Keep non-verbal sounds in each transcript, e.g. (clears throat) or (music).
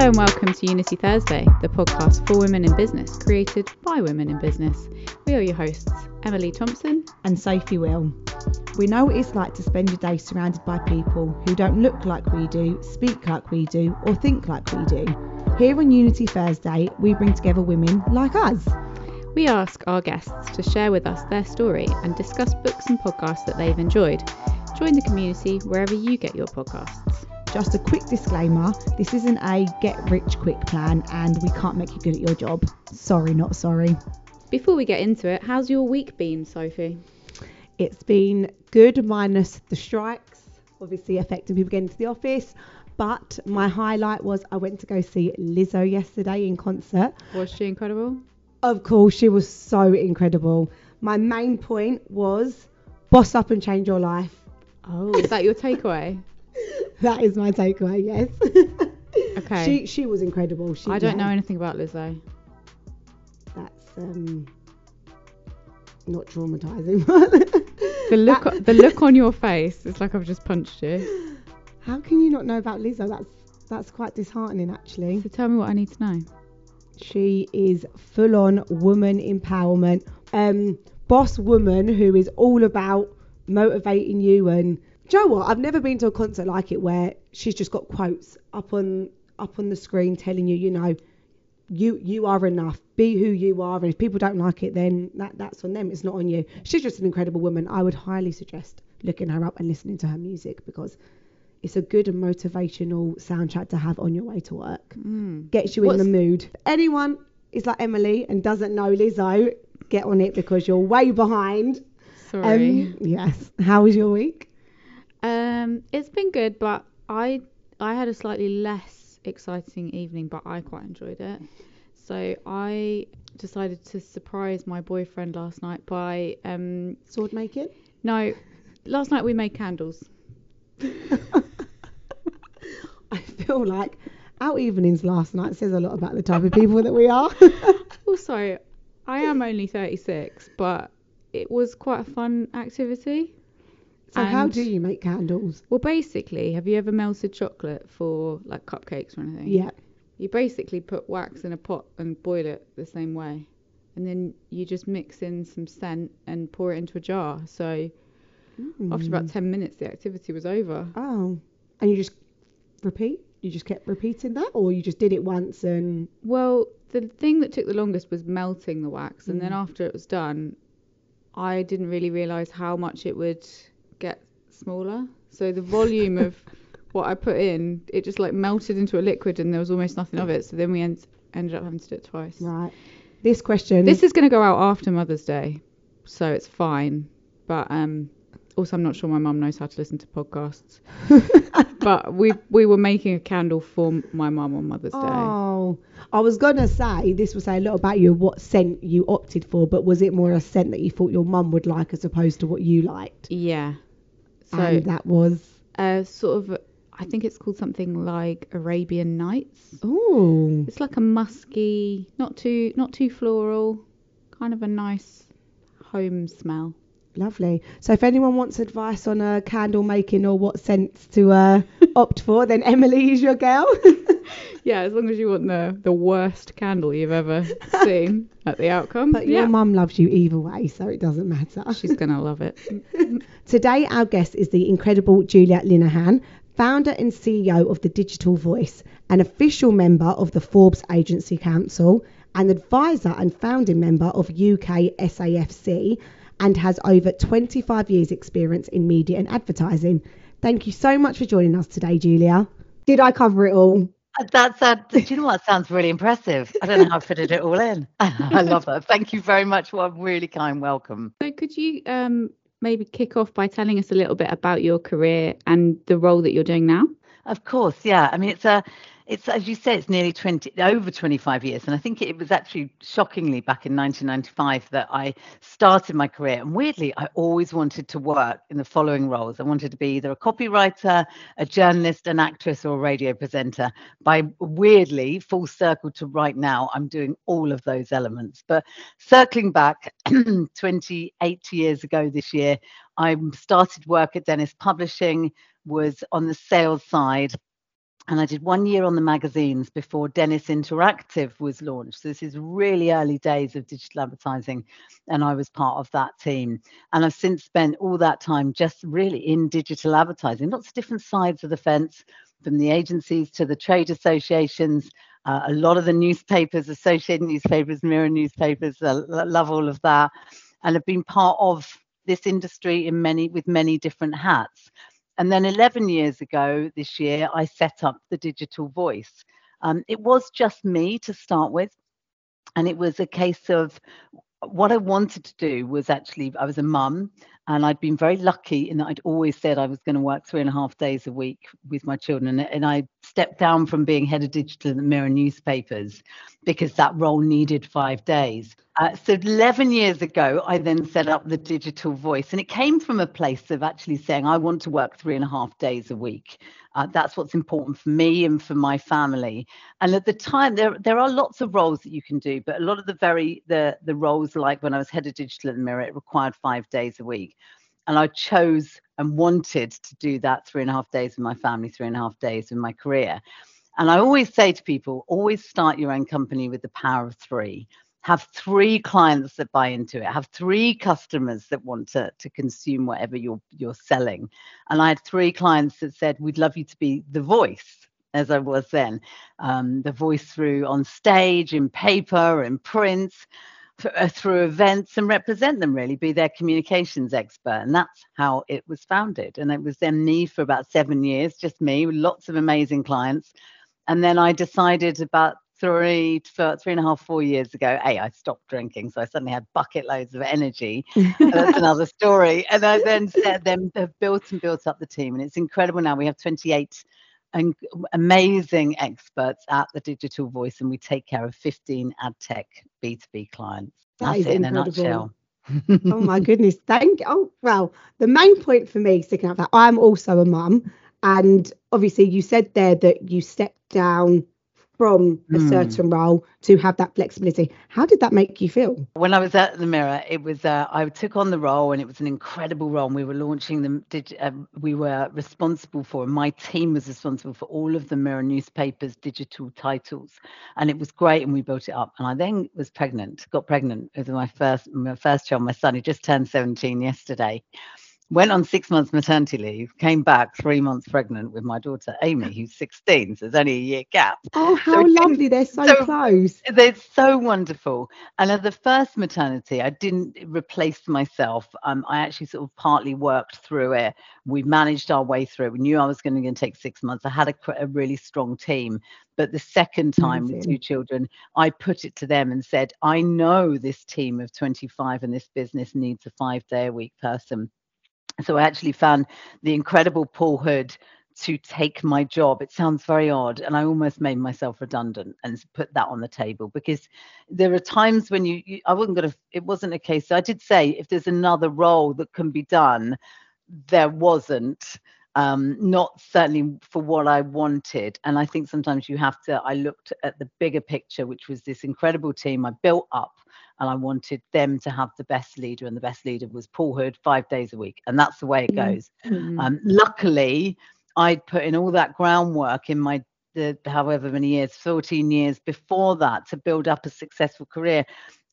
Hello and welcome to Unity Thursday, the podcast for women in business, created by women in business. We are your hosts, Emily Thompson and Sophie Will. We know what it's like to spend your day surrounded by people who don't look like we do, speak like we do, or think like we do. Here on Unity Thursday, we bring together women like us. We ask our guests to share with us their story and discuss books and podcasts that they've enjoyed. Join the community wherever you get your podcasts. Just a quick disclaimer this isn't a get rich quick plan and we can't make you good at your job. Sorry, not sorry. Before we get into it, how's your week been, Sophie? It's been good minus the strikes, obviously affecting people getting to the office. But my highlight was I went to go see Lizzo yesterday in concert. Was she incredible? Of course, she was so incredible. My main point was boss up and change your life. Oh, is that your takeaway? (laughs) (laughs) that is my takeaway. Yes. (laughs) Okay. She she was incredible. She I don't yeah, know anything about Lizzo. That's um not traumatizing. (laughs) The look, the look on your face, it's like I've just punched you. (gasps) How can you not know about Lizzo? That's that's quite disheartening actually. So tell me what I need to know. She is full on woman empowerment. Um boss woman who is all about motivating you and you know what? I've never been to a concert like it where she's just got quotes up on up on the screen telling you, you know, you you are enough. Be who you are, and if people don't like it, then that that's on them. It's not on you. She's just an incredible woman. I would highly suggest looking her up and listening to her music because it's a good and motivational soundtrack to have on your way to work. Mm. Gets you What's- in the mood. If anyone is like Emily and doesn't know Lizzo, get on it because you're way behind. Sorry. Um, yes. How was your week? Um, it's been good, but I I had a slightly less exciting evening, but I quite enjoyed it. So I decided to surprise my boyfriend last night by um Sword making? no, last night we made candles. (laughs) I feel like our evenings last night says a lot about the type of people that we are. (laughs) Also, I am only 36, but it was quite a fun activity. So how do you make candles? Well, basically, have you ever melted chocolate for like cupcakes or anything? Yeah. You basically put wax in a pot and boil it the same way. And then you just mix in some scent and pour it into a jar. So after about Mm. 10 minutes, the activity was over. Oh. And you just repeat? You just kept repeating that or you just did it once and Well, the thing that took the longest was melting the wax. And then Mm. after it was done, I didn't really realise how much it would smaller. So the volume of (laughs) what I put in, it just like melted into a liquid and there was almost nothing of it. So then we end, ended up having to do it twice. right. This question This is going to go out after Mother's Day, so it's fine. But um, also, I'm not sure my mum knows how to listen to podcasts. (laughs) but we we were making a candle for my mum on Mother's Day. Oh, I was gonna say this will say a lot about you, what scent you opted for, but was it more a scent that you thought your mum would like as opposed to what you liked? Yeah. So and that was uh, sort of, I think it's called something like Arabian Nights. oh, It's like a musky, not too not too floral, kind of a nice home smell. Lovely. So if anyone wants advice on uh, candle making or what scents to uh, (laughs) opt for, then Emily is your girl. (laughs) Yeah, as long as you want the the worst candle you've ever (laughs) seen at the outcome. but your mum loves you either way, so it doesn't matter. She's gonna love it. Today, our guest is the incredible Julia Linehan, founder and CEO of The Digital Voice, an official member of the Forbes Agency Council, an advisor and founding member of UK SAFC, and has over 25 years' experience in media and advertising. Thank you so much for joining us today, Julia. Did I cover it all? Uh, That's uh, do you know what sounds really impressive? I don't know how I fitted it all in. (laughs) I love that. Thank you very much for a really kind welcome. So could you um maybe kick off by telling us a little bit about your career and the role that you're doing now? Of course, yeah. I mean, it's a, it's as you say, it's nearly twenty, over twenty-five years, and I think it was actually shockingly back in 1995 that I started my career. And weirdly, I always wanted to work in the following roles. I wanted to be either a copywriter, a journalist, an actress, or a radio presenter. By weirdly, full circle to right now, I'm doing all of those elements. But circling back (clears throat) 28 years ago this year, I started work at Dennis Publishing, was on the sales side and I did one year on the magazines before Dennis Interactive was launched. So this is really early days of digital advertising, and I was part of that team. And I've since spent all that time just really in digital advertising, lots of different sides of the fence, from the agencies to the trade associations. Uh, a lot of the newspapers, associated newspapers, mirror newspapers, uh, love all of that, and have been part of this industry in many with many different hats. And then 11 years ago this year, I set up the digital voice. Um, it was just me to start with. And it was a case of what I wanted to do was actually, I was a mum and I'd been very lucky in that I'd always said I was going to work three and a half days a week with my children. And I stepped down from being head of digital in the Mirror newspapers because that role needed five days. Uh, so 11 years ago, I then set up the digital voice. And it came from a place of actually saying, I want to work three and a half days a week. Uh, that's what's important for me and for my family. And at the time, there there are lots of roles that you can do, but a lot of the very the the roles, like when I was head of digital at the Mirror, it required five days a week, and I chose and wanted to do that three and a half days with my family, three and a half days with my career. And I always say to people, always start your own company with the power of three. Have three clients that buy into it. Have three customers that want to, to consume whatever you're you're selling. And i had three clients that said we'd love you to be the voice as i was then. Um, the voice through on stage in paper in print Uh, through events and represent them really be their communications expert and that's how it was founded and it was then me for about seven years just me lots of amazing clients and then i decided about three, three and a half, four years ago, hey, I stopped drinking, so I suddenly had bucket loads of energy. (laughs) That's another story. And I then said, then have built and built up the team, and it's incredible. Now we have 28 and amazing experts at the digital voice, and we take care of 15 ad tech B2B clients. That That's it in a nutshell. oh my (laughs) goodness. Thank you. Oh well, the main point for me sticking out that I'm also a mum. And obviously you said there that you stepped down from a Mm. certain role to have that flexibility. How did that make you feel? When I was at the Mirror, it was uh, I took on the role, and it was an incredible role. And we were launching them. Did um, we were responsible for? My team was responsible for all of the Mirror newspapers' digital titles, and it was great. And we built it up. And I then was pregnant, got pregnant with my first my first child, my son. He just turned 17 yesterday. Went on six months maternity leave, came back three months pregnant with my daughter Amy, (laughs) who's 16. So there's only a year gap. Oh, how didn't- lovely. They're so, so- close. They're so wonderful. And at the first maternity, I didn't replace myself. Um, I actually sort of partly worked through it. We managed our way through it. We knew I was going to take six months. I had a, a really strong team. But the second time with two children, I put it to them and said, I know this team of 25 and this business needs a five day a week person. So I actually found the incredible Paul Hood to take my job. It sounds very odd, and I almost made myself redundant and put that on the table because there are times when you, you I wasn't gonna. It wasn't a case. I did say if there's another role that can be done, there wasn't. Um, not certainly for what I wanted. And I think sometimes you have to. I looked at the bigger picture, which was this incredible team I built up and I wanted them to have the best leader, and the best leader was Paul Hood, five days a week, and that's the way it Mm. goes. Mm. Um, luckily, I'd put in all that groundwork in my the however many years, 14 years before that, to build up a successful career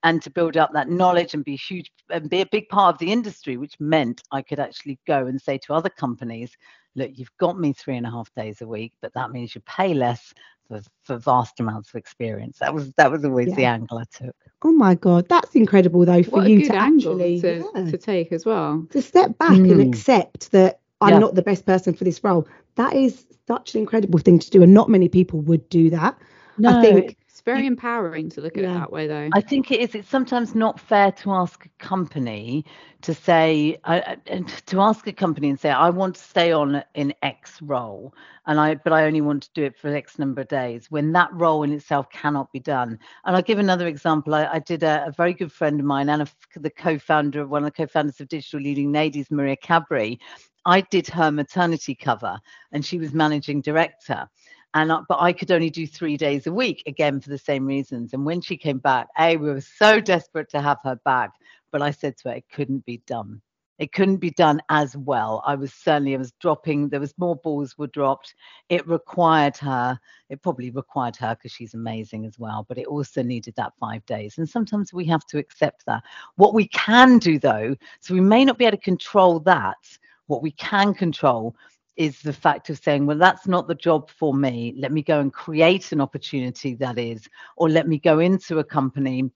and to build up that knowledge and be huge and be a big part of the industry, which meant I could actually go and say to other companies, look, you've got me three and a half days a week, but that means you pay less for, for vast amounts of experience. That was that was always the angle I took. Oh my God. That's incredible though for what a you good to angle actually to, yeah, to take as well. to step back and Mm. accept that I'm Yeah. not the best person for this role. That is such an incredible thing to do. And not many people would do that. I think It's very empowering to look at Yeah. it that way, though. I think it is. It's sometimes not fair to ask a company to say, I, I- to ask a company and say, I want to stay on in X role, and I, but I only want to do it for X number of days, when that role in itself cannot be done. And I'll give another example. I, I did a, a very good friend of mine, and a, the co-founder of one of the co-founders of Digital Leading Ladies, Maria Cabri. I did her maternity cover, and she was managing director and but I could only do three days a week again for the same reasons. And when she came back, a we were so desperate to have her back, but I said to her it couldn't be done. It couldn't be done as well. I was certainly I was dropping. There was more balls were dropped. It required her. It probably required her because she's amazing as well. But it also needed that five days. And sometimes we have to accept that. What we can do though, so we may not be able to control that. What we can control is the fact of saying, well, that's not the job for me. Let me go and create an opportunity that is, or let me go into a company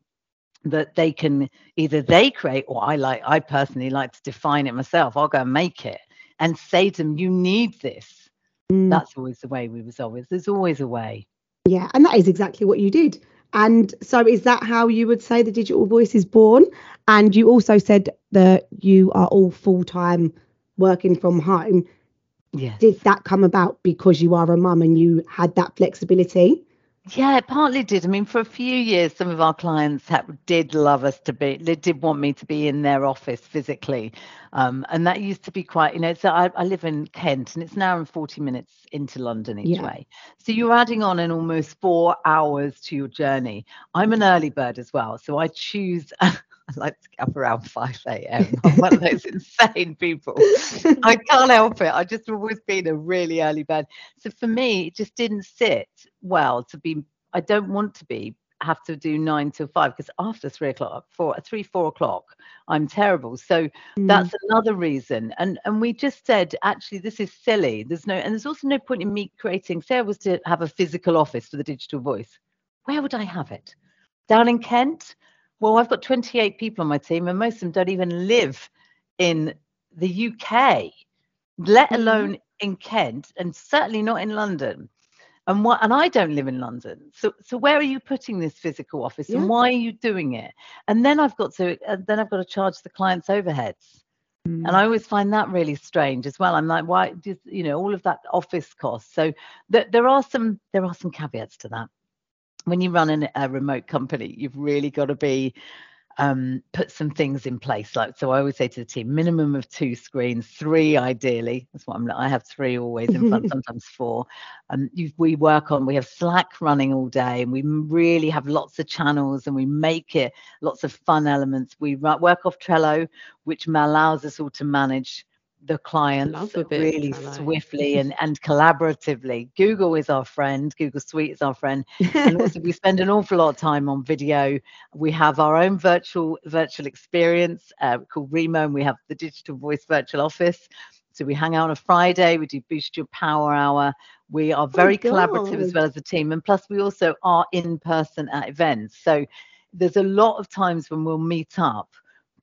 that they can either they create or I like I personally like to define it myself. I'll go and make it and say to them, you need this. Mm. That's always the way we resolve it. There's always a way. Yeah, and that is exactly what you did. And so is that how you would say the digital voice is born? And you also said that you are all full time working from home. Yes. Did that come about because you are a mum and you had that flexibility? Yeah, it partly did. I mean, for a few years, some of our clients did love us to be, they did want me to be in their office physically. Um, and that used to be quite, you know, so I, I, live in Kent and it's an hour and 40 minutes into London each yeah. way. So you're adding on an almost four hours to your journey. I'm an early bird as well. So I choose, (laughs) like to get up around 5 a.m. (laughs) I'm one of those insane people. I can't help it. I've just always been a really early bird. So for me, it just didn't sit well to be, I don't want to be have to do nine till five because after three o'clock, four, three, four o'clock, I'm terrible. So mm. that's another reason. And and we just said actually this is silly. There's no and there's also no point in me creating. Say I was to have a physical office for the digital voice. Where would I have it? Down in Kent? Well, I've got 28 people on my team, and most of them don't even live in the UK, let mm-hmm. alone in Kent, and certainly not in London. And what? And I don't live in London. So, so where are you putting this physical office, yeah. and why are you doing it? And then I've got to, uh, then I've got to charge the clients overheads. Mm. And I always find that really strange as well. I'm like, why? Just you know, all of that office cost. So th- there are some there are some caveats to that when you run an, a remote company, you've really got to be um, put some things in place. Like so, I always say to the team, minimum of two screens, three ideally. That's what I'm. I have three always in front, (laughs) sometimes four. Um, we work on. We have Slack running all day, and we really have lots of channels, and we make it lots of fun elements. We work off Trello, which allows us all to manage the clients really swiftly (laughs) and, and collaboratively. Google is our friend, Google Suite is our friend. And also we spend an awful lot of time on video. We have our own virtual virtual experience uh, called Remo, and we have the digital voice virtual office. So we hang out on a Friday, we do boost your power hour. We are oh very oh collaborative as well as a team. And plus we also are in person at events. So there's a lot of times when we'll meet up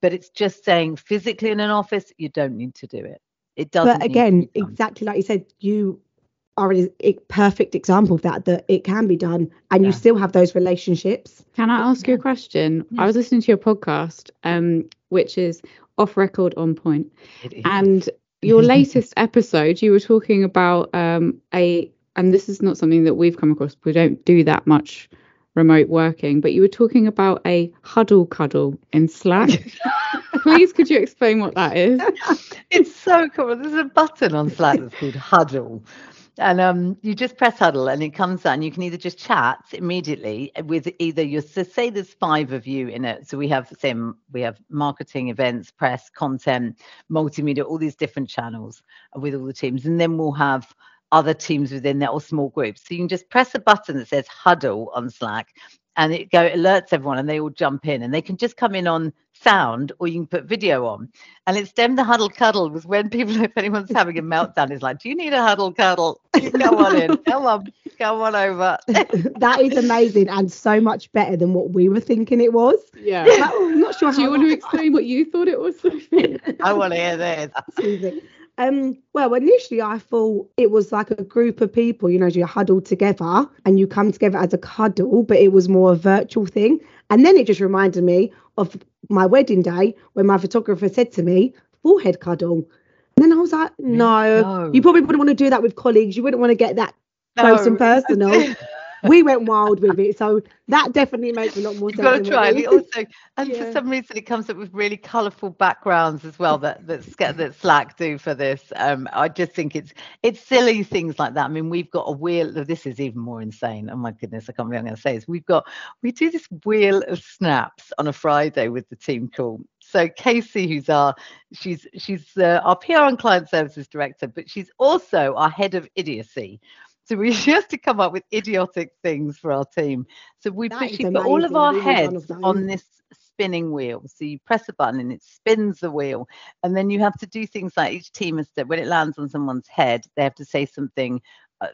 but it's just saying physically in an office you don't need to do it. It doesn't but again exactly like you said you are a, a, perfect example of that that it can be done and yeah. you still have those relationships. Can i ask you a question? I was listening to your podcast um which is off record on point. And your latest (laughs) episode you were talking about um a and this is not something that we've come across we don't do that much remote working, but you were talking about a huddle cuddle in Slack. (laughs) Please, could you explain what that is? (laughs) It's so cool. There's a button on Slack that's called huddle. And um, you just press huddle and it comes on. You can either just chat immediately with either your so say there's five of you in it. So we have same we have marketing, events, press, content, multimedia, all these different channels with all the teams. And then we'll have other teams within that or small groups. So you can just press a button that says huddle on Slack and it go alerts everyone and they all jump in and they can just come in on sound or you can put video on. And it's them the huddle cuddle was when people (laughs) if anyone's having a meltdown is like, Do you need a huddle cuddle? (laughs) You go on in. Come on, come on over. (laughs) that is amazing and so much better than what we were thinking it was. Yeah. I'm not sure. Do you want to explain what you thought it was? I want to hear this. Um, well, initially I thought it was like a group of people, you know, you huddle together and you come together as a cuddle, but it was more a virtual thing. And then it just reminded me of my wedding day when my photographer said to me, forehead cuddle. And then I was like, no, no. you probably wouldn't want to do that with colleagues. You wouldn't want to get that no. close and personal. (laughs) we went wild with it. So that definitely makes a lot more (laughs) sense. You've got to try. And also, and yeah. for some reason, it comes up with really colourful backgrounds as well that that, that Slack do for this. Um, I just think it's it's silly things like that. I mean, we've got a wheel. This is even more insane. Oh my goodness, I can't believe I'm going to say this. We've got we do this wheel of snaps on a Friday with the team call So Casey, who's our she's she's uh, our PR and client services director, but she's also our head of idiocy. So we (laughs) used to come up with idiotic things for our team. So we put, is she put all of our heads on this spinning wheel. So you press a button and it spins the wheel. And then you have to do things like each team has to, when it lands on someone's head, they have to say something. Uh,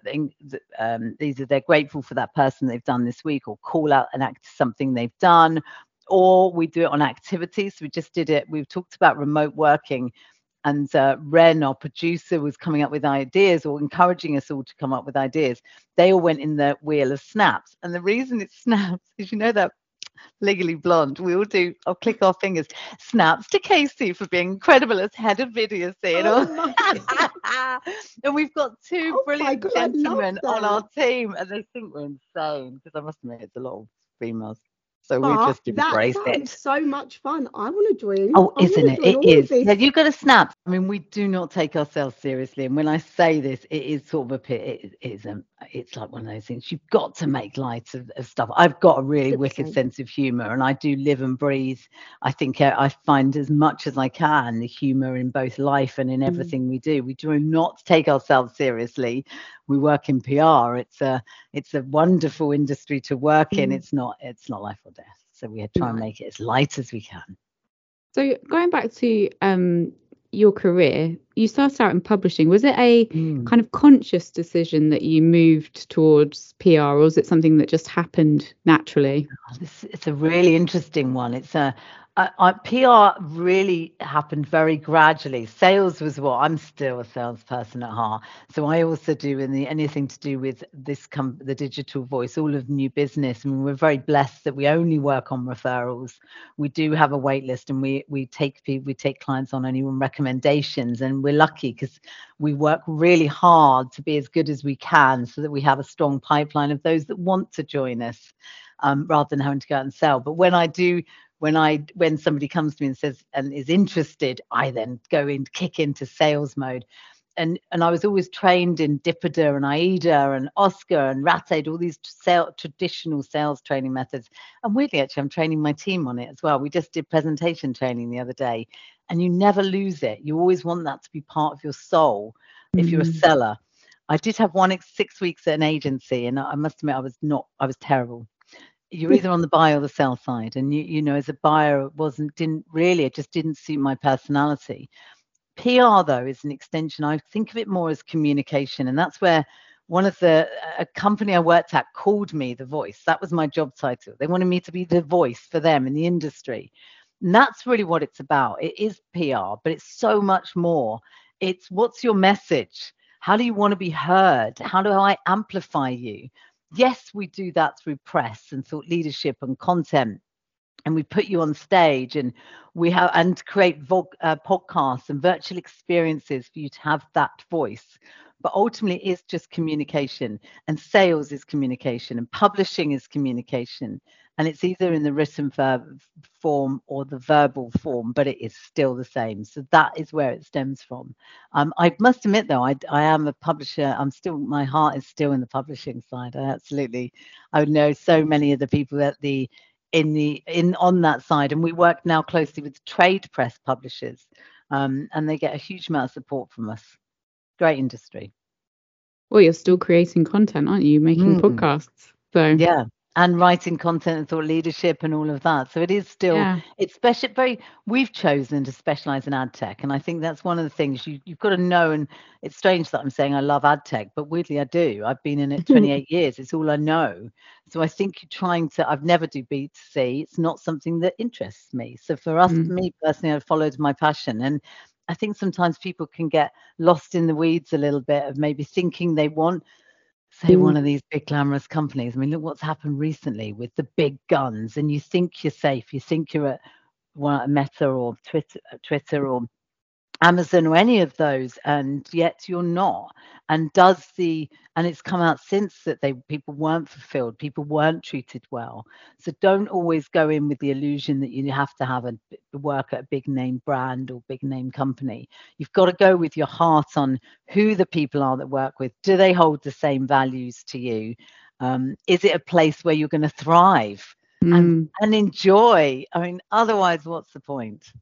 um, either they're grateful for that person they've done this week, or call out and act something they've done, or we do it on activities. We just did it. We've talked about remote working and uh, Ren, our producer, was coming up with ideas or encouraging us all to come up with ideas. They all went in the wheel of snaps, and the reason it's (laughs) snaps is you know that legally blonde. We all do. I'll click our fingers. Snaps to Casey for being incredible as head of video scene. Oh (laughs) and we've got two Oh brilliant God, gentlemen on our team, and they think we're insane because I must admit it's a lot of females. So we But just that embrace sounds it. so much fun. I want to join. Oh, I isn't it? It is. It all of is. this. Yeah, you've got to snap. I mean, we do not take ourselves seriously, and when I say this, it is sort of a pit. It is. Um, it's like one of those things. You've got to make light of, of stuff. I've got a really wicked 100%. sense of humour, and I do live and breathe. I think uh, I find as much as I can the humour in both life and in Mm. everything we do. We do not take ourselves seriously. We work in PR. It's a it's a wonderful industry to work in. Mm. It's not it's not life or death. So we try and make it as light as we can. So going back to um, your career, you started out in publishing. Was it a Mm. kind of conscious decision that you moved towards PR, or was it something that just happened naturally? Oh, This, it's a really interesting one. It's a I, I, PR really happened very gradually. Sales was what I'm still a salesperson at heart. So I also do in the anything to do with this com- the digital voice, all of new business. I And we're very blessed that we only work on referrals. We do have a wait list, and we we take people we take clients on only on recommendations. And we're lucky because we work really hard to be as good as we can, so that we have a strong pipeline of those that want to join us um, rather than having to go out and sell. But when I do, when I when somebody comes to me and says and is interested, I then go in kick into sales mode. And and I was always trained in DIPADA and AIDA and Oscar and RATAID, all these sale, traditional sales training methods. And weirdly, actually, I'm training my team on it as well. We just did presentation training the other day, and you never lose it. You always want that to be part of your soul if you're a Mm. seller. I did have one six weeks at an agency, and I must admit I was not. I was terrible. You're either on the buy or the sell side, and you you know as a buyer it wasn't didn't really it just didn't suit my personality. PR though is an extension. I think of it more as communication, and that's where one of the a company I worked at called me the voice. That was my job title. They wanted me to be the voice for them in the industry. And that's really what it's about. It is PR, but it's so much more. It's what's your message? How do you want to be heard? How do I amplify you? Yes, we do that through press and thought leadership and content. And we put you on stage and we have and create vo- uh, podcasts and virtual experiences for you to have that voice. But ultimately, it's just communication, and sales is communication, and publishing is communication and it's either in the written verb form or the verbal form, but it is still the same. So that is where it stems from. Um, I must admit, though, I, I am a publisher. I'm still, my heart is still in the publishing side. I absolutely, I know so many of the people at the in the in on that side, and we work now closely with trade press publishers, um, and they get a huge amount of support from us. Great industry. Well, you're still creating content, aren't you? Making Mm. podcasts. So Yeah. And writing content and thought leadership and all of that. So it is still yeah. it's special very we've chosen to specialize in ad tech and i think that's one of the things you, you've got to know and it's strange that i'm saying i love ad tech but weirdly i do i've been in it (laughs) 28 years it's all i know so i think you're trying to i've never do b2c it's not something that interests me so for us Mm. me personally i followed my passion and i think sometimes people can get lost in the weeds a little bit of maybe thinking they want say Mm. one of these big glamorous companies. I mean, look what's happened recently with the big guns, and you think you're safe, you think you're at at Meta or Twitter, Twitter or Amazon or any of those, and yet you're not. And does the and it's come out since that they people weren't fulfilled, people weren't treated well. So don't always go in with the illusion that you have to have a work at a big name brand or big name company. You've got to go with your heart on who the people are that work with. Do they hold the same values to you? Um, is it a place where you're going to thrive? and, and enjoy. I mean, otherwise, what's the point?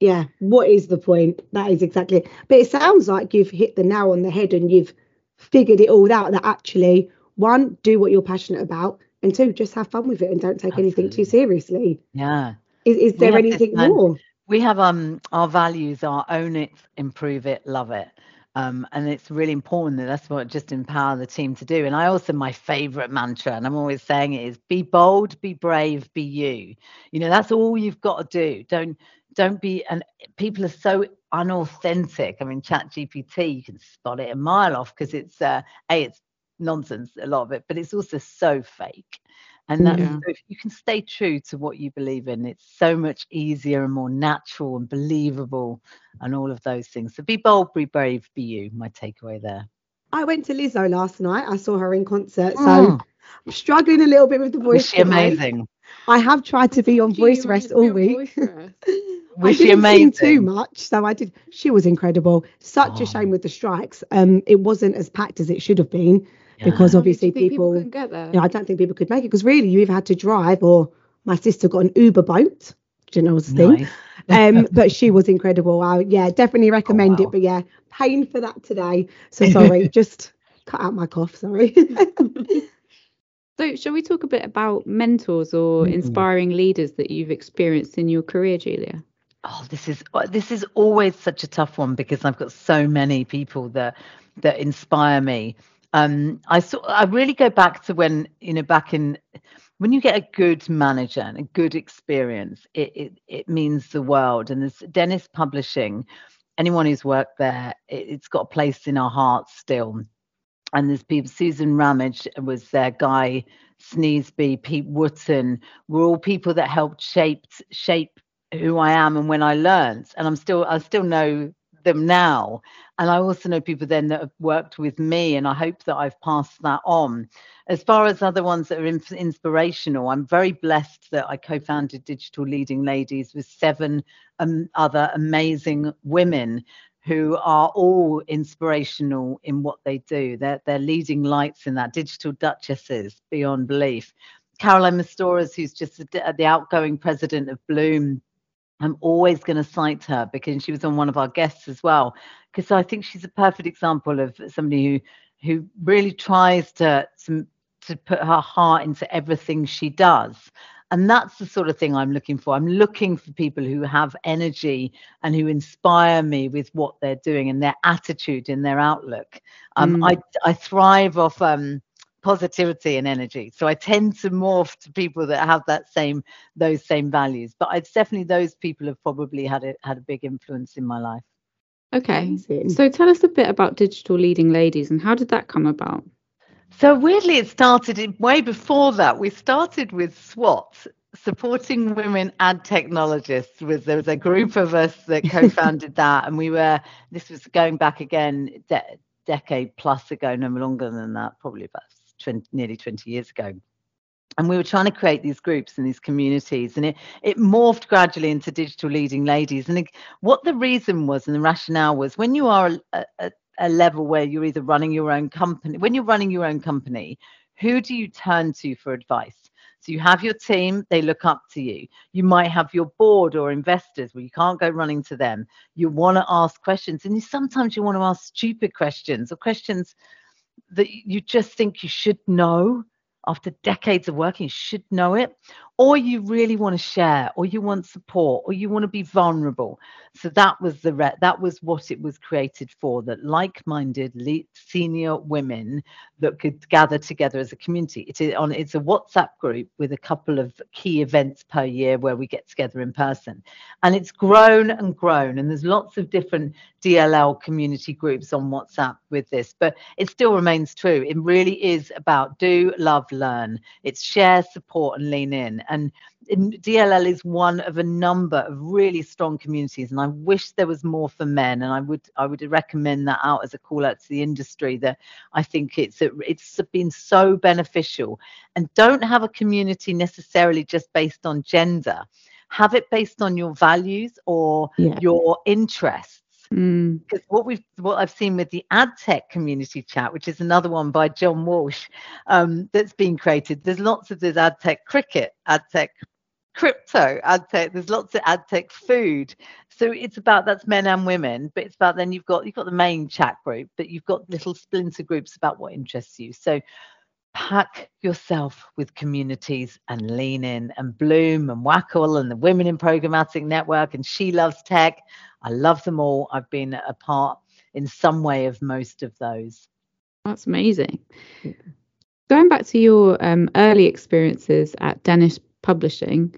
Yeah, what is the point? That is exactly. It. But it sounds like you've hit the nail on the head and you've figured it all out. That actually, one, do what you're passionate about, and two, just have fun with it and don't take Absolutely. anything too seriously. Yeah. Is, is there anything more? We have um our values are own it, improve it, love it. Um, and it's really important that that's what just empower the team to do. And I also my favorite mantra, and I'm always saying it is be bold, be brave, be you. You know, that's all you've got to do. Don't don't be and people are so unauthentic. I mean, ChatGPT, you can spot it a mile off because it's uh, a it's nonsense a lot of it, but it's also so fake. And that yeah. if you can stay true to what you believe in, it's so much easier and more natural and believable and all of those things. So be bold, be brave, be you. My takeaway there. I went to Lizzo last night. I saw her in concert. So mm. I'm struggling a little bit with the voice. Was she amazing? I have tried to be on voice rest all week. Was she amazing? too much, so I did. She was incredible. Such oh. a shame with the strikes. Um, it wasn't as packed as it should have been because obviously people, people get there. Yeah, I don't think people could make it because really you either had to drive or my sister got an Uber boat. Do you know what's thing? (laughs) um, but she (laughs) was incredible. I, yeah, definitely recommend oh, wow. it. But yeah, paying for that today. So (laughs) sorry, just cut out my cough. Sorry. So, shall we talk a bit about mentors or mm-hmm. inspiring leaders that you've experienced in your career, Julia? Oh, this is uh, this is always such a tough one because I've got so many people that that inspire me um, I saw I really go back to when you know back in when you get a good manager and a good experience, it it, it means the world. And there's Dennis Publishing, anyone who's worked there, it, has got a place in our hearts still. And there's people, Susan Ramage was there, Guy Sneesby, Pete Wooten, were all people that helped shape shape who I am and when I learned. And I'm still I still know them now. And I also know people then that have worked with me, and I hope that I've passed that on. As far as other ones that are in, inspirational, I'm very blessed that I co founded Digital Leading Ladies with seven um, other amazing women who are all inspirational in what they do. They're, they're leading lights in that, digital duchesses beyond belief. Caroline Mastoras, who's just the, outgoing president of Bloom, I'm always going to cite her because she was on one of our guests as well. Because I think she's a perfect example of somebody who who really tries to, to to put her heart into everything she does. And that's the sort of thing I'm looking for. I'm looking for people who have energy and who inspire me with what they're doing and their attitude and their outlook. Um, mm. I I thrive off um, positivity and energy. So I tend to morph to people that have that same those same values. But it's definitely those people have probably had a had a big influence in my life. Okay. So tell us a bit about digital leading ladies and how did that come about? So weirdly it started in, way before that. We started with SWAT, supporting women ad technologists. Was there was a group of us that co-founded (laughs) that and we were this was going back again de- decade plus ago no longer than that probably about 20, nearly 20 years ago. And we were trying to create these groups and these communities and it it morphed gradually into digital leading ladies. And it, what the reason was and the rationale was when you are a, a, a level where you're either running your own company when you're running your own company who do you turn to for advice so you have your team, they look up to you. You might have your board or investors where you can't go running to them. You want to ask questions, and you, sometimes you want to ask stupid questions or questions that you just think you should know after decades of working, should know it, or you really want to share, or you want support, or you want to be vulnerable. So that was the re- that was what it was created for. That like-minded le- senior women that could gather together as a community. It is on. It's a WhatsApp group with a couple of key events per year where we get together in person, and it's grown and grown. And there's lots of different DLL community groups on WhatsApp with this, but it still remains true. It really is about do, love, learn. It's share, support, and lean in. And DLL is one of a number of really strong communities, and I wish there was more for men. And I would I would recommend that out as a call out to the industry. That I think it's it's been so beneficial. And don't have a community necessarily just based on gender. Have it based on your values or yeah. your interests Mm. Because what we've what I've seen with the ad tech community chat, which is another one by John Walsh, um, that's been created. There's lots of this ad tech cricket, ad tech crypto, ad tech. There's lots of ad tech food. So it's about that's men and women, but it's about then you've got you've got the main chat group, but you've got little splinter groups about what interests you. So pack yourself with communities and lean in and bloom and WACL and the women in programmatic network and she loves tech i love them all i've been a part in some way of most of those That's amazing. Going back to your um, early experiences at Dennis Publishing,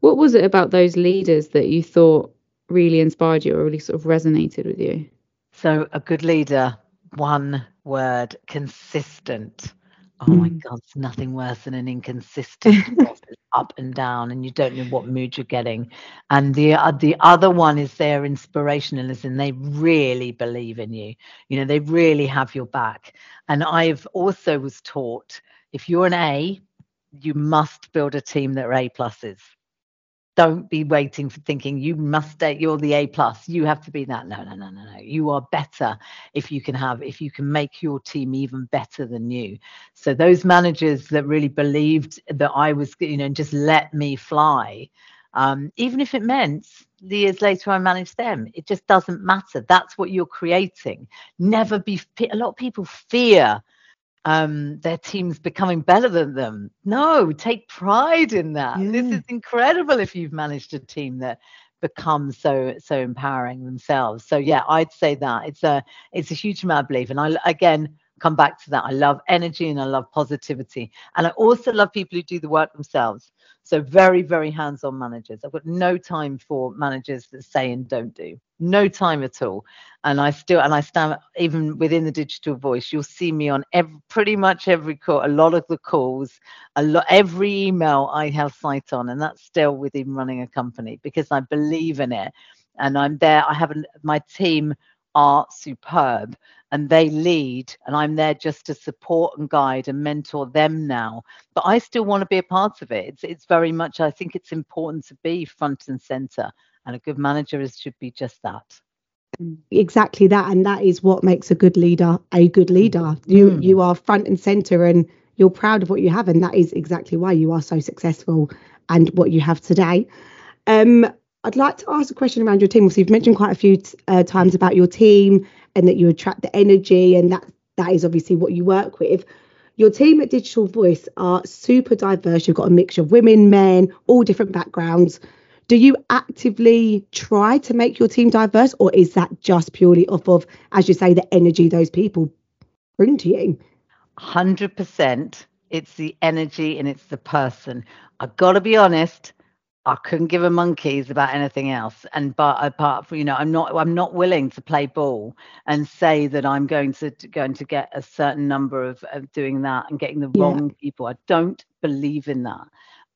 what was it about those leaders that you thought really inspired you or really sort of resonated with you? so a good leader one word consistent oh my Mm. god it's nothing worse than an inconsistent (laughs) up and down and you don't know what mood you're getting. And the uh, the other one is their inspirationalism. They really believe in you. You know they really have your back. And i've also was taught if you're an a you must build a team that are a pluses don't be waiting for thinking you must stay you're the a plus. You have to be that. No no no no no. You are better if you can have if you can make your team even better than you. So those managers that really believed that i was you know and just let me fly um, even if it meant the years later i managed them it just doesn't matter. That's what you're creating. Never be a lot of people fear um, their teams becoming better than them. No, take pride in that. This is incredible if you've managed a team that becomes so so empowering themselves. So yeah, I'd say that it's a it's a huge amount of belief. And I again come back to that. I love energy and I love positivity. And I also love people who do the work themselves. So very, very hands-on managers. I've got no time for managers that say and don't do. No time at all and I still and I stand even within the digital voice. You'll see me on every, pretty much every call, a lot of the calls, a lot every email I have sight on, and that's still within running a company because I believe in it, and I'm there. I have my team are superb and they lead and i'm there just to support and guide and mentor them now. But i still want to be a part of it. It's, it's very much i think it's important to be front and center and a good manager is should be just that. Exactly that and that is what makes a good leader a good leader. You Mm. you are front and center and you're proud of what you have and that is exactly why you are so successful and what you have today. Um i'd like to ask a question around your team. So you've mentioned quite a few uh, times about your team and that you attract the energy and that that is obviously what you work with. Your team at digital voice are super diverse. You've got a mixture of women men all different backgrounds. Do you actively try to make your team diverse or is that just purely off of as you say the energy those people bring to you? 100% it's the energy and it's the person. I've got to be honest i couldn't give a monkeys about anything else and but apart from you know i'm not i'm not willing to play ball and say that i'm going to going to get a certain number of, of doing that and getting the Yeah. wrong people i don't believe in that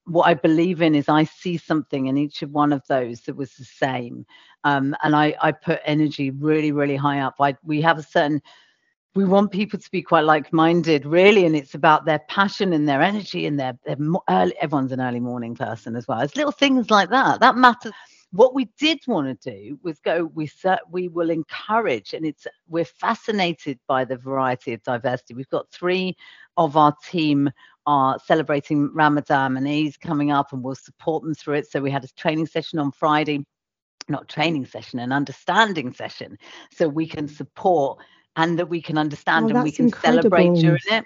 what I believe in is I see something in each of one of those that was the same. Um, and I, I put energy really, really high up. I, we have a certain, we want people to be quite like-minded, really, and it's about their passion and their energy and their, their early, everyone's an early morning person as well. It's little things like that that matters. What we did want to do was go. We we will encourage, and it's we're fascinated by the variety of diversity. We've got three of our team are celebrating Ramadan and Eid coming up, and we'll support them through it. So we had a training session on Friday, not training session, an understanding session, so we can support and that we can understand Oh, and we can celebrate during it.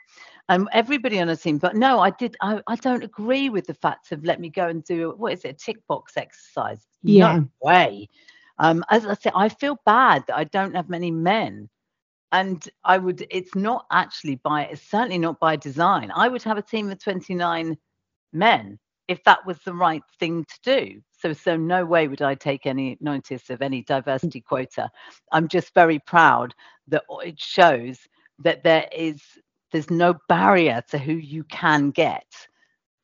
Um, everybody on a team, but no, I did. I, I don't agree with the fact of let me go and do what is it, a tick box exercise? Yeah. No way. Um, as I said, I feel bad that I don't have many men and I would. It's not actually by. It's certainly not by design. I would have a team of twenty nine men if that was the right thing to do. So, so no way would I take any notice of any diversity quota. I'm just very proud that it shows that there is there's no barrier to who you can get.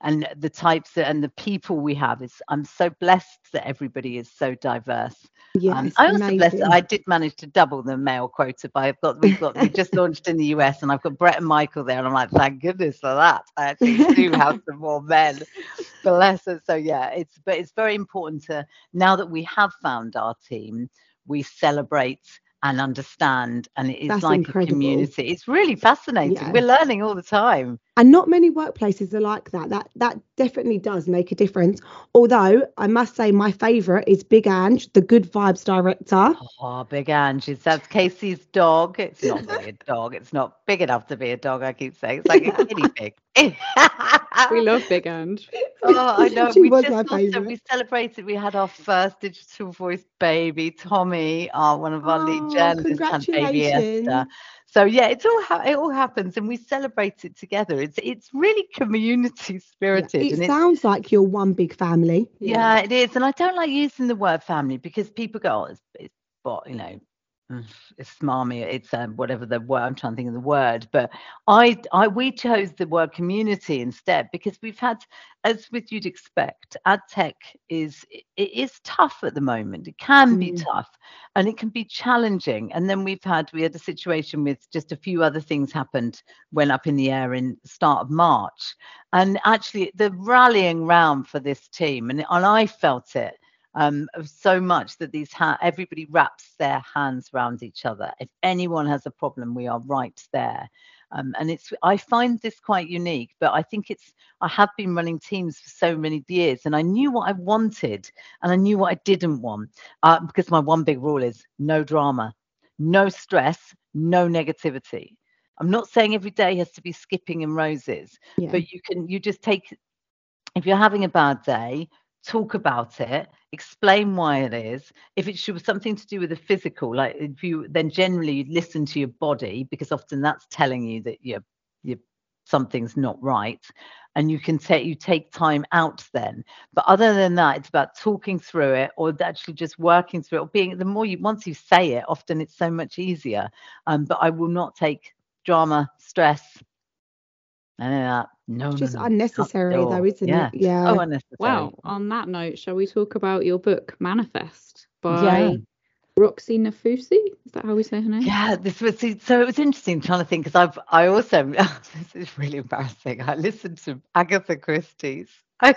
And the types that, and the people we have is i'm so blessed that everybody is so diverse. Yeah um, I also blessed I did manage to double the male quota by I've got we've got we just launched in the US and I've got Brett and Michael there and I'm like thank goodness for that. I actually do have some more men. (laughs) Bless us. So yeah it's but it's very important to now that we have found our team we celebrate and understand and it's That's like incredible. a community it's really fascinating Yeah. we're learning all the time And not many workplaces are like that. That that definitely does make a difference. Although I must say my favourite is Big Ange, the Good Vibes director. oh big angie that's casey's dog it's not really a dog it's not big enough to be a dog i keep saying it's like a (laughs) guinea pig We (laughs) love Big Ange. Oh, I know. (laughs) She we was just my also, we celebrated. We had our first digital voice baby, Tommy, uh, one of our Oh, lead journalists, had baby Esther. congratulations. So yeah, it's all ha- it all happens, and we celebrate it together. It's it's really community (laughs) spirited, It and sounds like you're one big family. yeah, it is. And I don't like using the word family because people go, oh, it's, it's what, you know, it's smarmy, it's um, whatever the word, I'm trying to think of the word. But I, I, we chose the word community instead because we've had, as with you'd expect, ad tech is, it it is tough at the moment. It can be Mm. tough and it can be challenging. And then we've had, we had a situation with just a few other things happened, went up in the air in start of March and actually the rallying round for this team and, and i felt it um, of so much that these ha- everybody wraps their hands around each other. If anyone has a problem we are right there. Um, and it's i find this quite unique but i think it's i have been running teams for so many years and i knew what i wanted and i knew what i didn't want uh, because my one big rule is no drama no stress no negativity. I'm not saying every day has to be skipping and roses Yeah. but you can you just take if you're having a bad day talk about it explain why it is. If it should something to do with the physical like if you then generally you listen to your body because often that's telling you that you're you something's not right and you can take you take time out then. But other than that it's about talking through it or actually just working through it or being the more you once you say it often it's so much easier. Um but i will not take drama stress none of that no It's just no, unnecessary the though, isn't yeah. it? Yeah. Oh, unnecessary. Wow. On that note, shall we talk about your book Manifest by Yeah. Roxie Nafousi? Is that how we say her name? Yeah, this was so it was interesting trying to think because I've I also (laughs) this is really embarrassing. I listened to Agatha Christie's. (laughs) I,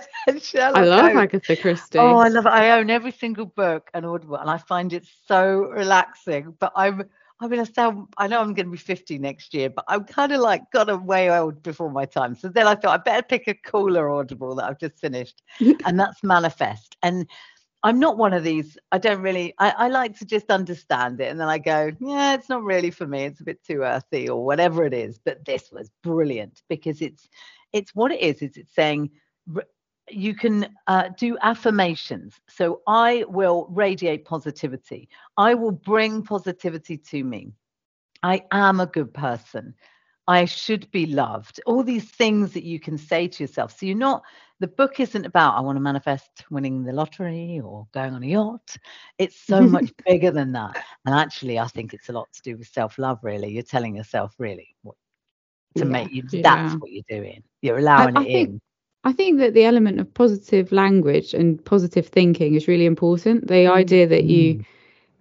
I love Holmes. Agatha Christie. Oh, I love it. I own every single book and Audible, and I find it so relaxing. But I'm, I mean, I sound, I know I'm going to be 50 next year, but I'm kind of like got a way old before my time. So then I thought I better pick a cooler Audible that I've just finished, (laughs) and that's Manifest. And I'm not one of these. I don't really. I, I like to just understand it, and then I go, yeah, it's not really for me. It's a bit too earthy or whatever it is. But this was brilliant because it's, it's what it is. Is it's saying you can uh, do affirmations. So I will radiate positivity. I will bring positivity to me. I am a good person. I should be loved. All these things that you can say to yourself. So you're not, the book isn't about, I want to manifest winning the lottery or going on a yacht. It's so (laughs) much bigger than that. And actually, I think it's a lot to do with self love, really. You're telling yourself, really, what to Yeah. make you, Yeah. that's what you're doing. You're allowing I it think- in. I think that the element of positive language and positive thinking is really important. The Mm. idea that you,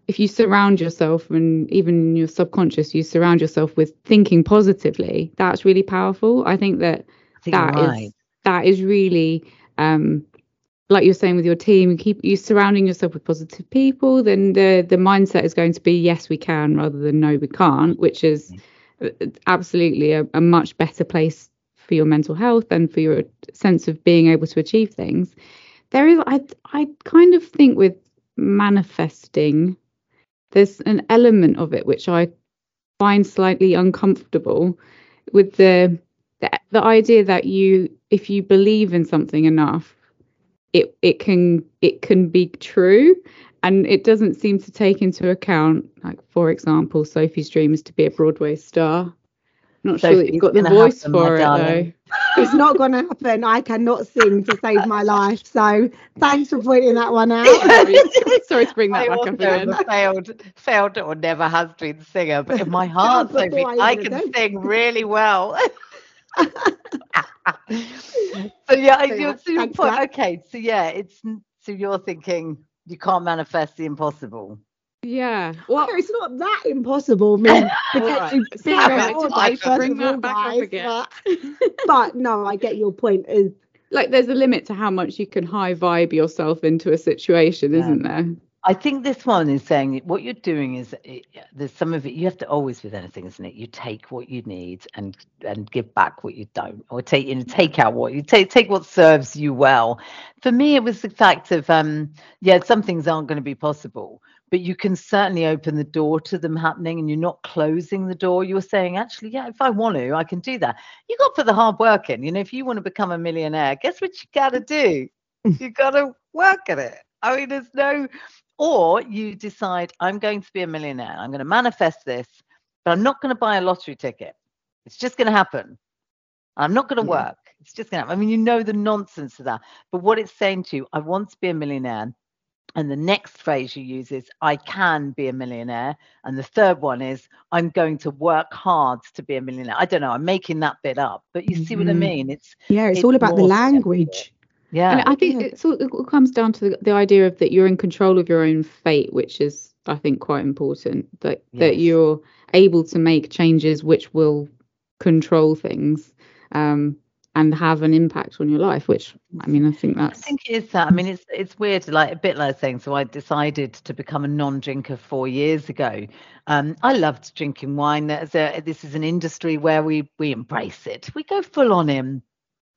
if you surround yourself and even your subconscious, you surround yourself with thinking positively, that's really powerful. I think that I think that, is, that is really um like you're saying with your team keep you surrounding yourself with positive people then the the mindset is going to be yes we can rather than no we can't which is uh, absolutely a, a much better place for your mental health and for your sense of being able to achieve things there is i i kind of think with manifesting there's an element of it which i find slightly uncomfortable with the the, the idea that you if you believe in something enough it it can it can be true. And it doesn't seem to take into account like for example sophie's dream is to be a broadway star not sure that you've got the voice happen, for it darling. (laughs) it's not going to happen. I cannot sing to save my life. So thanks for pointing that one out. (laughs) (laughs) sorry, to bring that I back up again failed, failed or never has been singer, but in my heart, Sophie, I I can know. sing really well. so yeah, I- So, you're, yeah, so your point. Okay, so yeah, it's so you're thinking you can't manifest the impossible. Yeah (laughs) well No, it's not that impossible. I mean, (laughs) potentially right. being Sorry, a I Broadway, first bring of that all, back up guys, again. But, (laughs) but no, I get your point. Is like there's a limit to how much you can high vibe yourself into a situation Yeah. isn't there I think this one is saying what you're doing is it, there's some of it you have to always with anything, isn't it? You take what you need and and give back what you don't, or take you know take out what you take take what serves you well. For me, it was the fact of um yeah, some things aren't going to be possible, but you can certainly open the door to them happening, and you're not closing the door. You're saying actually, yeah, if I want to, I can do that. You got to put the hard work in. You know, if you want to become a millionaire, guess what you got to do? (laughs) you got to work at it. I mean, there's no or you decide, I'm going to be a millionaire. I'm going to manifest this, but I'm not going to buy a lottery ticket. It's just going to happen. I'm not going to work. It's just going to happen. I mean, you know the nonsense of that. But what it's saying to you, I want to be a millionaire. And the next phrase you use is, I can be a millionaire. And the third one is, I'm going to work hard to be a millionaire. I don't know. I'm making that bit up, but you see mm-hmm. what I mm-hmm. mean? It's yeah, it's, it's all about the language. Yeah. And I think it's all, it all comes down to the, the, idea of that you're in control of your own fate, which is, I think, quite important. That yes. that you're able to make changes which will control things. Um, and have an impact on your life which i mean i think that's i think it is that i mean it's it's weird like a bit like saying so i decided to become a non-drinker four years ago um, i loved drinking wine There's a, this is an industry where we we embrace it we go full on in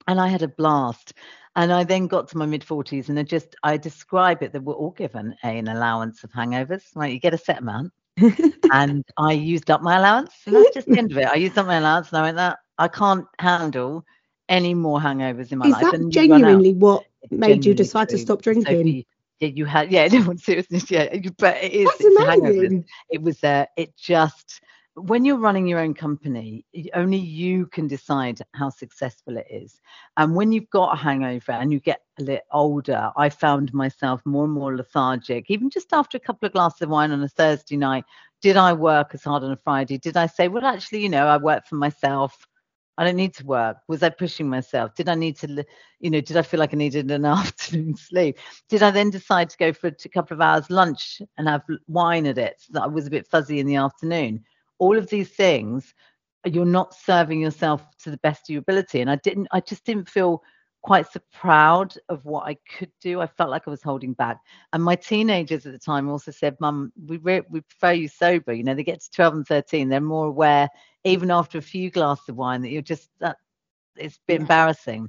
and i had a blast and I then got to my mid 40s and I just, I describe it that we're all given a, an allowance of hangovers, right? You get a set amount. (laughs) and I used up my allowance. And that's just the end of it. I used up my allowance and I went, that I can't handle any more hangovers in my Is life. Is that genuinely what made you decide to stop drinking? Yeah, you had yeah, (laughs) no seriousness, yeah, but it is. Amazing. It was. Uh, it just when you're running your own company, only you can decide how successful it is. And when you've got a hangover and you get a little older, I found myself more and more lethargic. Even just after a couple of glasses of wine on a Thursday night, did I work as hard on a Friday? Did I say, well, actually, you know, I work for myself. I don't need to work. Was I pushing myself? Did I need to, you know, did I feel like I needed an (laughs) afternoon sleep? Did I then decide to go for a couple of hours lunch and have wine at it so that I was a bit fuzzy in the afternoon? all of these things you're not serving yourself to the best of your ability and i didn't i just didn't feel quite so proud of what i could do i felt like i was holding back and my teenagers at the time also said mum we, re- we prefer you sober you know they get to 12 and 13 they're more aware even after a few glasses of wine that you're just that it's been embarrassing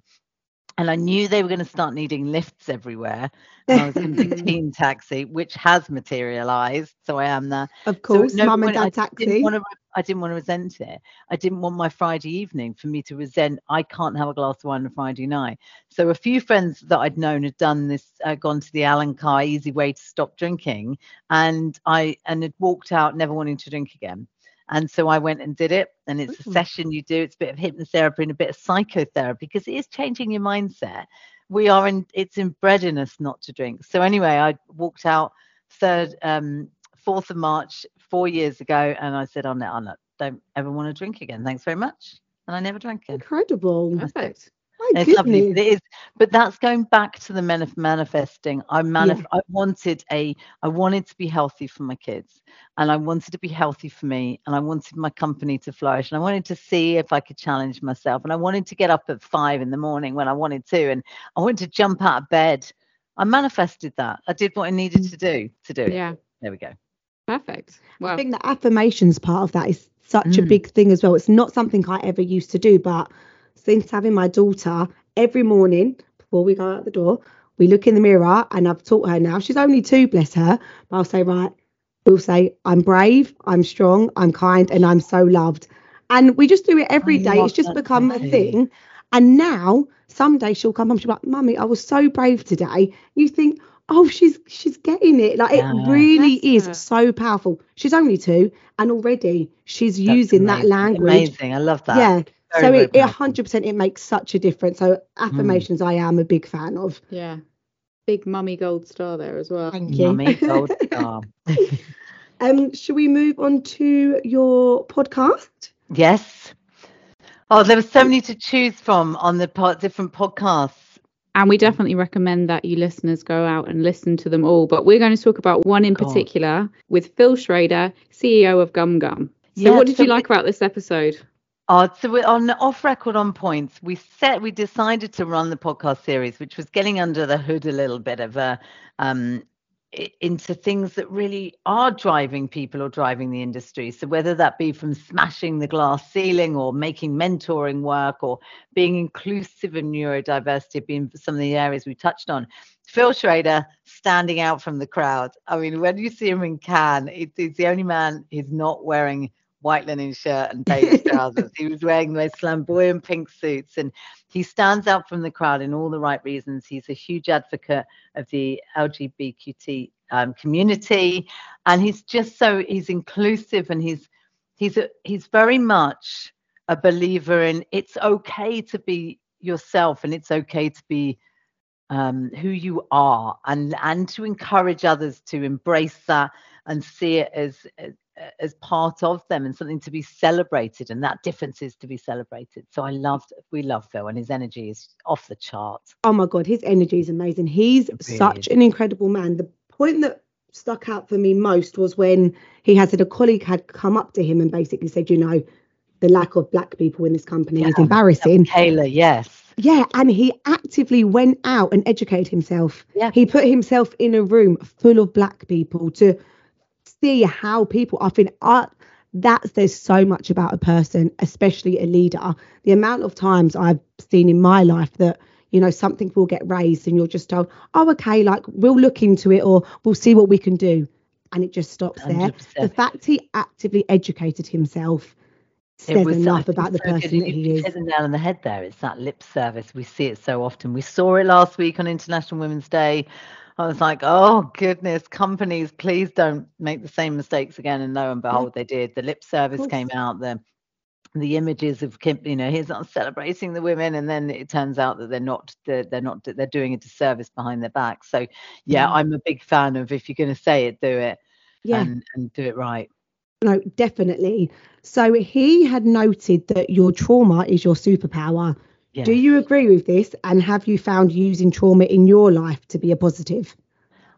and I knew they were going to start needing lifts everywhere. And I was in a (laughs) teen taxi, which has materialized. So I am there. Of course, so mum and dad I taxi. Didn't to, I didn't want to resent it. I didn't want my Friday evening for me to resent. I can't have a glass of wine on Friday night. So a few friends that I'd known had done this, uh, gone to the Allen Carr easy way to stop drinking, and I and had walked out never wanting to drink again. And so I went and did it. And it's Ooh. a session you do. It's a bit of hypnotherapy and a bit of psychotherapy because it is changing your mindset. We are in, it's inbred in us not to drink. So anyway, I walked out third, um, 4th of March, four years ago. And I said, I'm not, I'm not, don't ever want to drink again. Thanks very much. And I never drank again. Incredible. Perfect. My it's lovely. It is, but that's going back to the manif- manifesting. I manif- yeah. I wanted a, I wanted to be healthy for my kids, and I wanted to be healthy for me, and I wanted my company to flourish, and I wanted to see if I could challenge myself, and I wanted to get up at five in the morning when I wanted to, and I wanted to jump out of bed. I manifested that. I did what I needed to do to do it. Yeah. There we go. Perfect. Well, I think the affirmations part of that is such mm. a big thing as well. It's not something I ever used to do, but since having my daughter every morning before we go out the door, we look in the mirror and I've taught her now. She's only two, bless her. But I'll say, right, we'll say, I'm brave, I'm strong, I'm kind, and I'm so loved. And we just do it every I day. It's just become a thing. And now someday she'll come home, she'll be like, Mummy, I was so brave today. You think, oh, she's she's getting it. Like yeah, it really is her. so powerful. She's only two, and already she's that's using amazing. that language. Amazing. I love that. Yeah. Very, so it, it 100% it makes such a difference. So affirmations, mm. I am a big fan of. Yeah, big mummy gold star there as well. Thank you. (laughs) Mummy gold star. (laughs) um, should we move on to your podcast? Yes. Oh, there were so many to choose from on the po- different podcasts. And we definitely recommend that you listeners go out and listen to them all. But we're going to talk about one in God. particular with Phil Schrader, CEO of GumGum. So, yeah, what did so you like about this episode? Oh, so we're on off record on points. We set we decided to run the podcast series, which was getting under the hood a little bit of a um into things that really are driving people or driving the industry. So whether that be from smashing the glass ceiling or making mentoring work or being inclusive and neurodiversity being some of the areas we touched on. Phil Schrader standing out from the crowd. I mean, when you see him in Cannes, it's the only man who's not wearing white linen shirt and beige (laughs) trousers. he was wearing the most flamboyant pink suits and he stands out from the crowd in all the right reasons. He's a huge advocate of the LGBTQ um, community and he's just so he's inclusive and he's he's a, he's very much a believer in it's okay to be yourself and it's okay to be um, who you are and and to encourage others to embrace that and see it as, as part of them and something to be celebrated and that difference is to be celebrated. So i loved we love phil and his energy is off the chart. Oh my god his energy is amazing. He's such an incredible man. The point that stuck out for me most was when he had said a colleague had come up to him and basically said you know the lack of black people in this company yeah, is embarrassing Kayla, yes. Yeah, and he actively went out and educated himself. Yeah. He put himself in a room full of black people to see how people I think art uh, that says so much about a person, especially a leader. The amount of times I've seen in my life that, you know, something will get raised and you're just told, oh, okay, like we'll look into it or we'll see what we can do. And it just stops 100%. there. The fact he actively educated himself says was, enough about the so person that he is. Hit nail on the head there. It's that lip service. We see it so often. We saw it last week on International Women's Day I was like, oh goodness, companies, please don't make the same mistakes again. And lo and behold, they did. The lip service came out. The the images of Kim, you know, he's not celebrating the women, and then it turns out that they're not, they're, they're not, they're doing a disservice behind their back. So, yeah, mm. I'm a big fan of if you're going to say it, do it, yeah, and, and do it right. No, definitely. So he had noted that your trauma is your superpower. Do you agree with this? And have you found using trauma in your life to be a positive?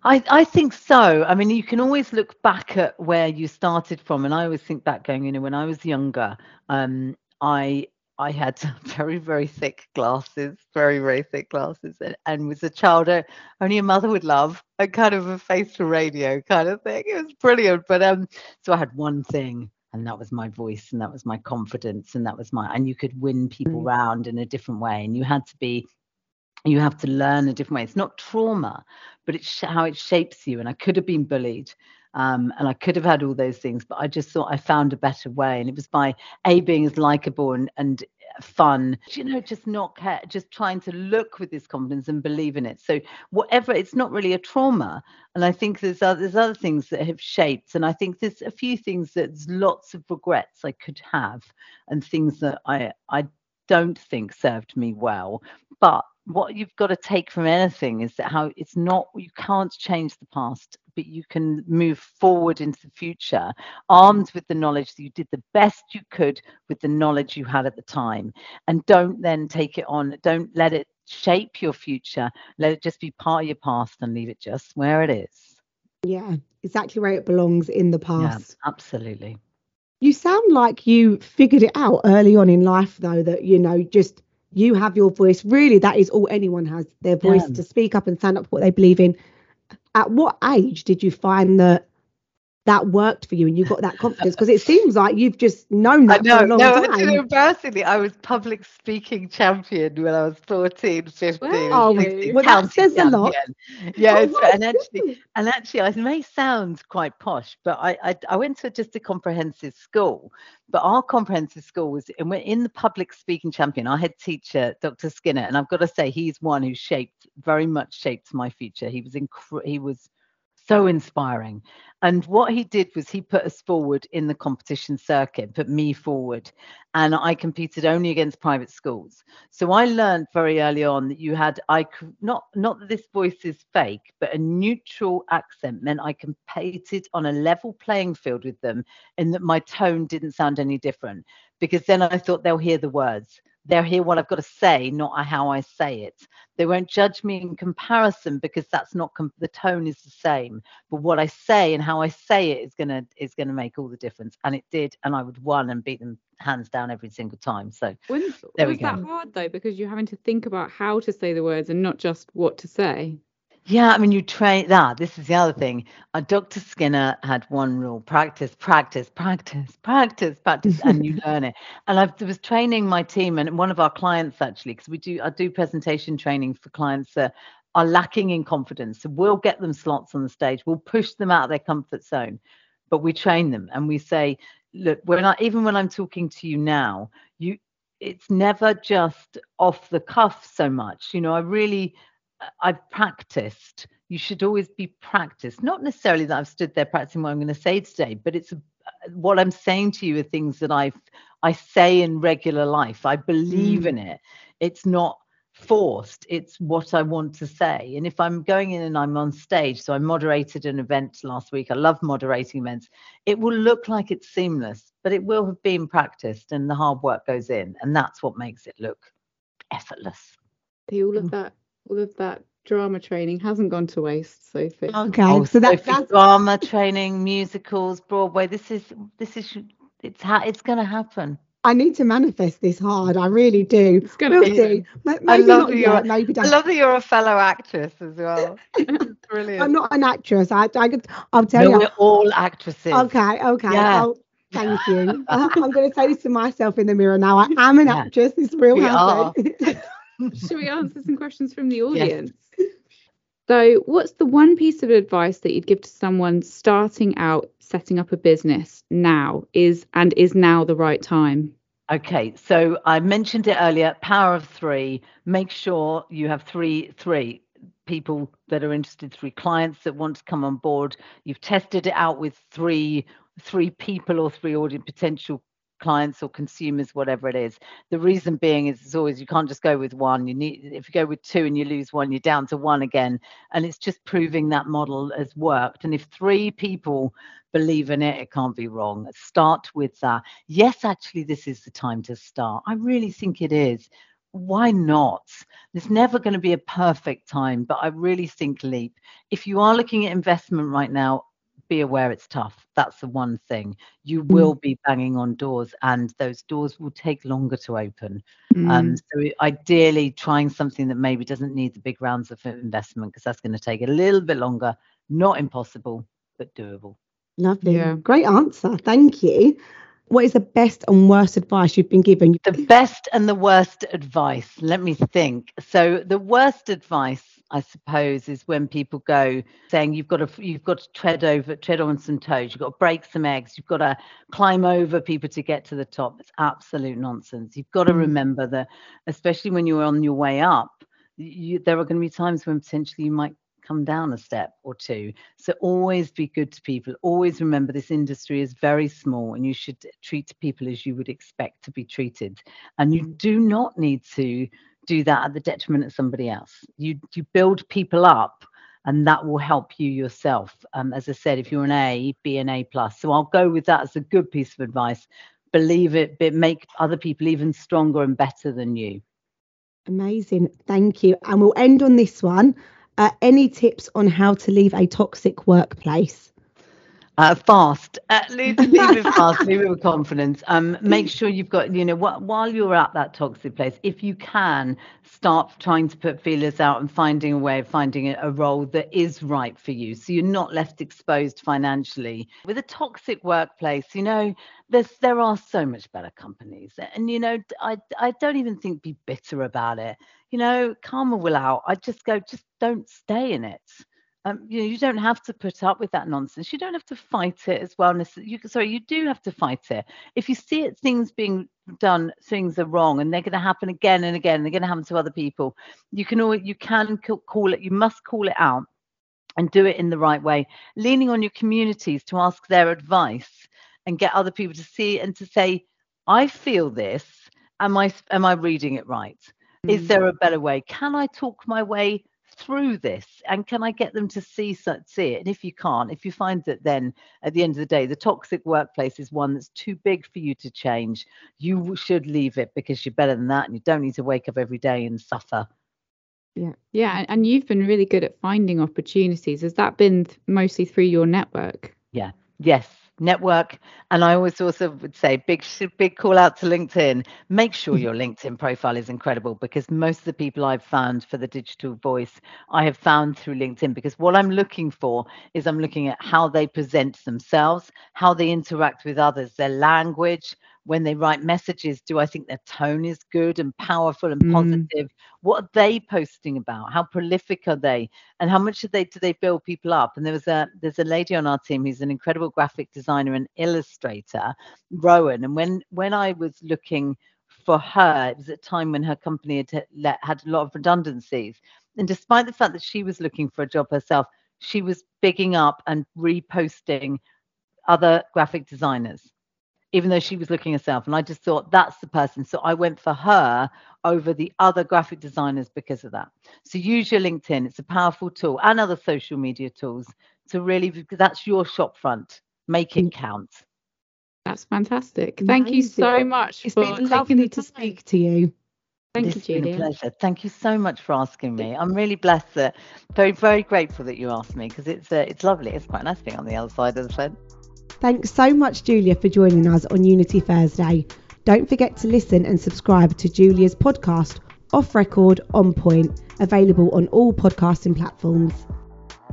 I, I think so. I mean, you can always look back at where you started from. And I always think back going, you know, when I was younger, um, I I had (laughs) very, very thick glasses, very, very thick glasses, and, and was a child only a mother would love, a kind of a face for radio kind of thing. It was brilliant. But um, so I had one thing and that was my voice and that was my confidence and that was my and you could win people mm. round in a different way and you had to be you have to learn a different way it's not trauma but it's how it shapes you and i could have been bullied um, and i could have had all those things but i just thought i found a better way and it was by a being as likable and, and fun you know just not care just trying to look with this confidence and believe in it. So whatever it's not really a trauma. And i think there's other, there's other things that have shaped and i think there's a few things that's lots of regrets i could have and things that i i don't think served me well. But what you've got to take from anything is that how it's not you can't change the past but you can move forward into the future armed with the knowledge that you did the best you could with the knowledge you had at the time and don't then take it on don't let it shape your future let it just be part of your past and leave it just where it is yeah exactly where it belongs in the past yeah, absolutely you sound like you figured it out early on in life though that you know just you have your voice. Really, that is all anyone has their voice yeah. to speak up and stand up for what they believe in. At what age did you find that that worked for you and you got that confidence? Because it seems like you've just known that know, for a long no, time. No, embarrassingly, I was public speaking champion when I was 14, 15. Wow. 16, well, that says champion. a lot. Yeah, oh, and actually, and actually, I may sound quite posh, but I, I, I went to just a comprehensive school. But our comprehensive school was and we're in the public speaking champion. Our head teacher, Dr. Skinner, and I've got to say, he's one who shaped very much shaped my future. He was inc- he was so inspiring. And what he did was he put us forward in the competition circuit, put me forward, and I competed only against private schools. So I learned very early on that you had I could not not that this voice is fake, but a neutral accent meant I competed on a level playing field with them, in that my tone didn't sound any different. Because then I thought they'll hear the words they'll hear what I've got to say, not how I say it. They won't judge me in comparison because that's not com- the tone is the same. But what I say and how I say it is gonna is gonna make all the difference. And it did, and I would won and beat them hands down every single time. So was, there was we go. that hard though because you're having to think about how to say the words and not just what to say. Yeah, I mean, you train that. This is the other thing. Uh, Dr. Skinner had one rule: practice, practice, practice, practice, practice, and you (laughs) learn it. And I was training my team and one of our clients actually, because we do I do presentation training for clients that are lacking in confidence. So we'll get them slots on the stage. We'll push them out of their comfort zone, but we train them and we say, look, when I even when I'm talking to you now, you it's never just off the cuff so much. You know, I really I've practiced. You should always be practiced. Not necessarily that I've stood there practicing what I'm going to say today, but it's what I'm saying to you are things that I I say in regular life. I believe mm. in it. It's not forced. It's what I want to say. And if I'm going in and I'm on stage, so I moderated an event last week. I love moderating events. It will look like it's seamless, but it will have been practiced and the hard work goes in. And that's what makes it look effortless. all of mm. that all of that drama training hasn't gone to waste, Sophie. Okay, oh, so that, that's drama training, musicals, Broadway. This is this is it's ha- it's going to happen. I need to manifest this hard. I really do. It's gonna we'll be. Maybe I love that you're. maybe I love that you're a fellow actress as well. (laughs) Brilliant. I'm not an actress. I, I could, I'll tell no, you. We're all actresses. Okay. Okay. Yeah. I'll, thank you. (laughs) I'm going to say this to myself in the mirror now. I am an yeah. actress. This real we (laughs) Should we answer some questions from the (laughs) audience? Yes. So, what's the one piece of advice that you'd give to someone starting out setting up a business now? Is and is now the right time? Okay, so I mentioned it earlier. Power of three. Make sure you have three three people that are interested, three clients that want to come on board. You've tested it out with three three people or three audience potential clients or consumers, whatever it is. The reason being is it's always you can't just go with one. You need if you go with two and you lose one, you're down to one again. And it's just proving that model has worked. And if three people believe in it, it can't be wrong. Start with that. Yes, actually, this is the time to start. I really think it is. Why not? There's never going to be a perfect time, but I really think leap. If you are looking at investment right now, be aware it's tough. That's the one thing. You mm. will be banging on doors, and those doors will take longer to open. Um, mm. Um, so, ideally, trying something that maybe doesn't need the big rounds of investment because that's going to take a little bit longer. Not impossible, but doable. Lovely. Yeah. Great answer. Thank you. What is the best and worst advice you've been given? The best and the worst advice. Let me think. So, the worst advice I suppose, is when people go saying you've got to you've got to tread over tread on some toes, you've got to break some eggs, you've got to climb over people to get to the top. It's absolute nonsense. You've got to mm. remember that, especially when you're on your way up, you, there are going to be times when potentially you might come down a step or two. So always be good to people. Always remember this industry is very small and you should treat people as you would expect to be treated. And you do not need to do that at the detriment of somebody else. You you build people up, and that will help you yourself. Um, as I said, if you're an A, be an A plus. So I'll go with that as a good piece of advice. Believe it, but make other people even stronger and better than you. Amazing, thank you. And we'll end on this one. Uh, any tips on how to leave a toxic workplace? Uh, fast. Uh, leave, (laughs) leave it fast. leave it with confidence. Um, make sure you've got, you know, wh- while you're at that toxic place, if you can, start trying to put feelers out and finding a way of finding a, a role that is right for you, so you're not left exposed financially. With a toxic workplace, you know, there's there are so much better companies, and you know, I I don't even think be bitter about it. You know, karma will out. I just go, just don't stay in it um, you know, you don't have to put up with that nonsense. You don't have to fight it as well. You, sorry, you do have to fight it. If you see it, things being done, things are wrong, and they're going to happen again and again. They're going to happen to other people. You can always, you can call it. You must call it out, and do it in the right way. Leaning on your communities to ask their advice and get other people to see and to say, "I feel this. Am I am I reading it right? Mm. Is there a better way? Can I talk my way?" through this? And can i get them to see see it? And if you can't if you find that then at the end of the day the toxic workplace is one that's too big for you to change you should leave it because you're better than that and you don't need to wake up every day and suffer. Yeah. Yeah and you've been really good at finding opportunities. Has that been mostly through your network? Yeah. Yes network. And I always also would say big big call out to LinkedIn. Make sure mm-hmm. your LinkedIn profile is incredible because most of the people I've found for the digital voice I have found through LinkedIn because what I'm looking for is I'm looking at how they present themselves, how they interact with others, their language, when they write messages, do I think their tone is good and powerful and mm. positive? What are they posting about? How prolific are they? And how much do they do they build people up? And there was a there's a lady on our team who's an incredible graphic designer and illustrator, Rowan. And when when I was looking for her, it was at a time when her company had had a lot of redundancies. And despite the fact that she was looking for a job herself, she was bigging up and reposting other graphic designers even though she was looking herself. And I just thought that's the person. So I went for her over the other graphic designers because of that. So use your LinkedIn. It's a powerful tool and other social media tools to really, because that's your shop front. Make it count. That's fantastic. Thank Amazing. you so much. It's been lovely to speak to you. Thank you, Julia. Been a pleasure. Thank you so much for asking me. I'm really blessed that, very, very grateful that you asked me because it's uh, it's lovely. It's quite nice being on the other side of the fence. Thanks so much, Julia, for joining us on Unity Thursday. Don't forget to listen and subscribe to Julia's podcast, Off Record On Point, available on all podcasting platforms.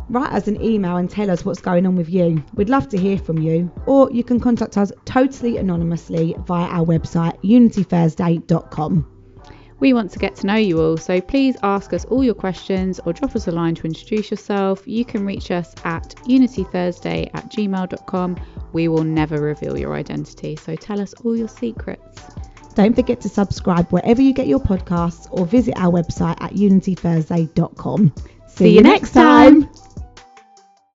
Write us an email and tell us what's going on with you. We'd love to hear from you. Or you can contact us totally anonymously via our website, unitythursday.com. We want to get to know you all, so please ask us all your questions or drop us a line to introduce yourself. You can reach us at unitythursday at gmail.com. We will never reveal your identity, so tell us all your secrets. Don't forget to subscribe wherever you get your podcasts or visit our website at unitythursday.com. See, See you next time. time.